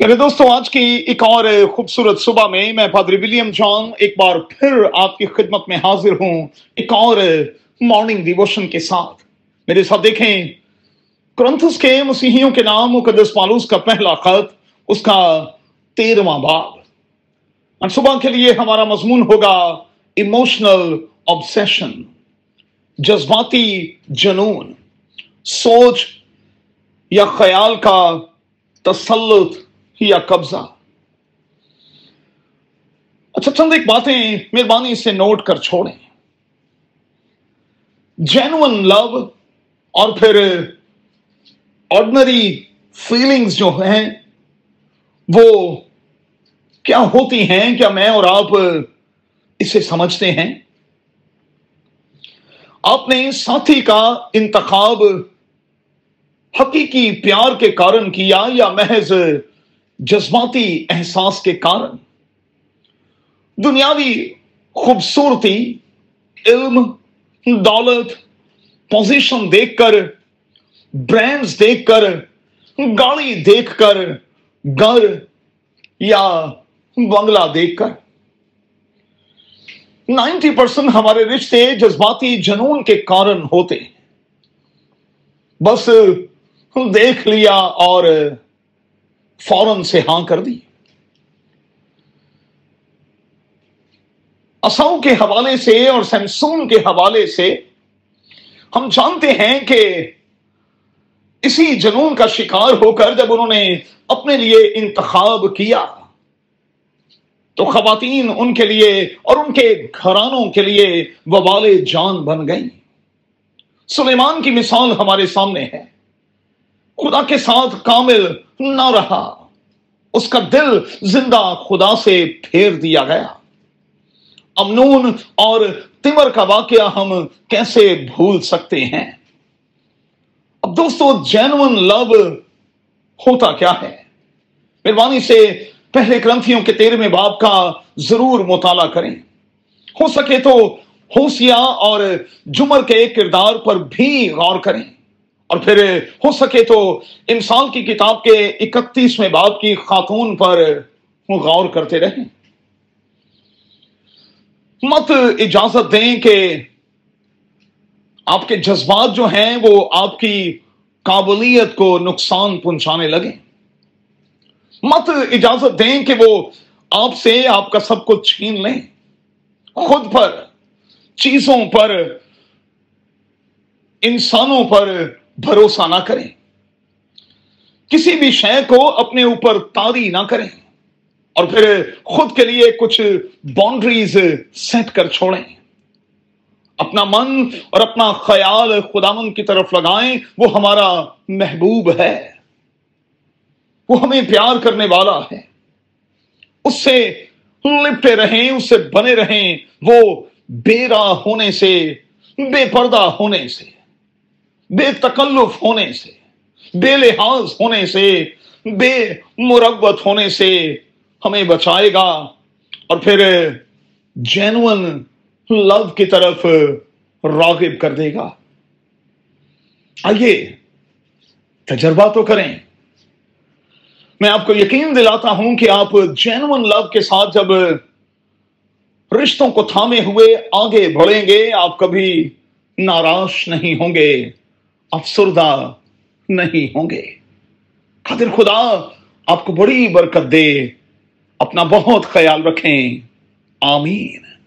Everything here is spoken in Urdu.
یعنی میرے دوستوں آج کی ایک اور خوبصورت صبح میں میں پادری ولیم جان ایک بار پھر آپ کی خدمت میں حاضر ہوں، ایک اور مارننگ ڈیووشن کے ساتھ۔ میرے ساتھ دیکھیں کرنتھس کے مسیحیوں کے نام مقدس پالوس کا پہلا خط، اس کا تیرواں باب۔ اور صبح کے لیے ہمارا مضمون ہوگا ایموشنل آبسیشن جذباتی جنون۔ سوچ یا خیال کا تسلط یا قبضہ۔ اچھا چند ایک باتیں مہربانی سے نوٹ کر چھوڑیں۔ جینون لو اور پھر آرڈنری فیلنگز جو ہیں، وہ کیا ہوتی ہیں؟ کیا میں اور آپ اسے سمجھتے ہیں؟ آپ نے ساتھی کا انتخاب حقیقی پیار کے کارن کیا یا محض جذباتی احساس کے کارن دنیاوی خوبصورتی، علم، دولت پوزیشن دیکھ کر برانڈز دیکھ کر گاڑی دیکھ کر گھر یا بنگلہ دیکھ کر نائنٹی پرسنٹ ہمارے رشتے جذباتی جنون کے کارن ہوتے بس دیکھ لیا اور فوراً سے ہاں کر دی۔ اساؤں کے حوالے سے اور سیمسون کے حوالے سے ہم جانتے ہیں کہ اسی جنون کا شکار ہو کر جب انہوں نے اپنے لیے انتخاب کیا، تو خواتین ان کے لیے اور ان کے گھرانوں کے لیے وبال جان بن گئی سلیمان کی مثال ہمارے سامنے ہے۔ خدا کے ساتھ کامل نہ رہا۔ اس کا دل زندہ خدا سے پھیر دیا گیا۔ امنون اور تمر کا واقعہ ہم کیسے بھول سکتے ہیں؟ اب دوستو جینون لو ہوتا کیا ہے؟ مہربانی سے پہلے گرنتھیوں کے تیرہویں باپ کا ضرور مطالعہ کریں۔ ہو سکے تو ہوسیا اور جمر کے کردار پر بھی غور کریں۔ اور پھر ہو سکے تو انسان کی کتاب کے اکتیسویں باپ کی خاتون پر غور کرتے رہیں۔ مت اجازت دیں کہ آپ کے جذبات جو ہیں وہ آپ کی قابلیت کو نقصان پہنچانے لگے مت اجازت دیں کہ وہ آپ سے آپ کا سب کچھ چھین لیں۔ خود پر، چیزوں پر، انسانوں پر بھروسہ نہ کریں۔ کسی بھی شے کو اپنے اوپر تاری نہ کریں اور پھر خود کے لیے کچھ باؤنڈریز سیٹ کر چھوڑیں۔ اپنا من اور اپنا خیال خدامن کی طرف لگائیں، وہ ہمارا محبوب ہے۔ وہ ہمیں پیار کرنے والا ہے۔ اس سے لپٹے رہیں، اس سے بنے رہیں، وہ بے راہ ہونے سے، بے پردہ ہونے سے۔ بے تکلف ہونے سے، بے لحاظ ہونے سے، بے مربت ہونے سے ہمیں بچائے گا۔ اور پھر جینون لو کی طرف راغب کر دے گا۔ آئیے تجربہ تو کریں۔ میں آپ کو یقین دلاتا ہوں کہ آپ جینون لو کے ساتھ جب رشتوں کو تھامے ہوئے آگے بڑھیں گے، آپ کبھی ناراض نہیں ہوں گے۔ افسردہ نہیں ہوں گے۔ قادر خدا، آپ کو بڑی برکت دے۔ اپنا بہت خیال رکھیں۔ آمین۔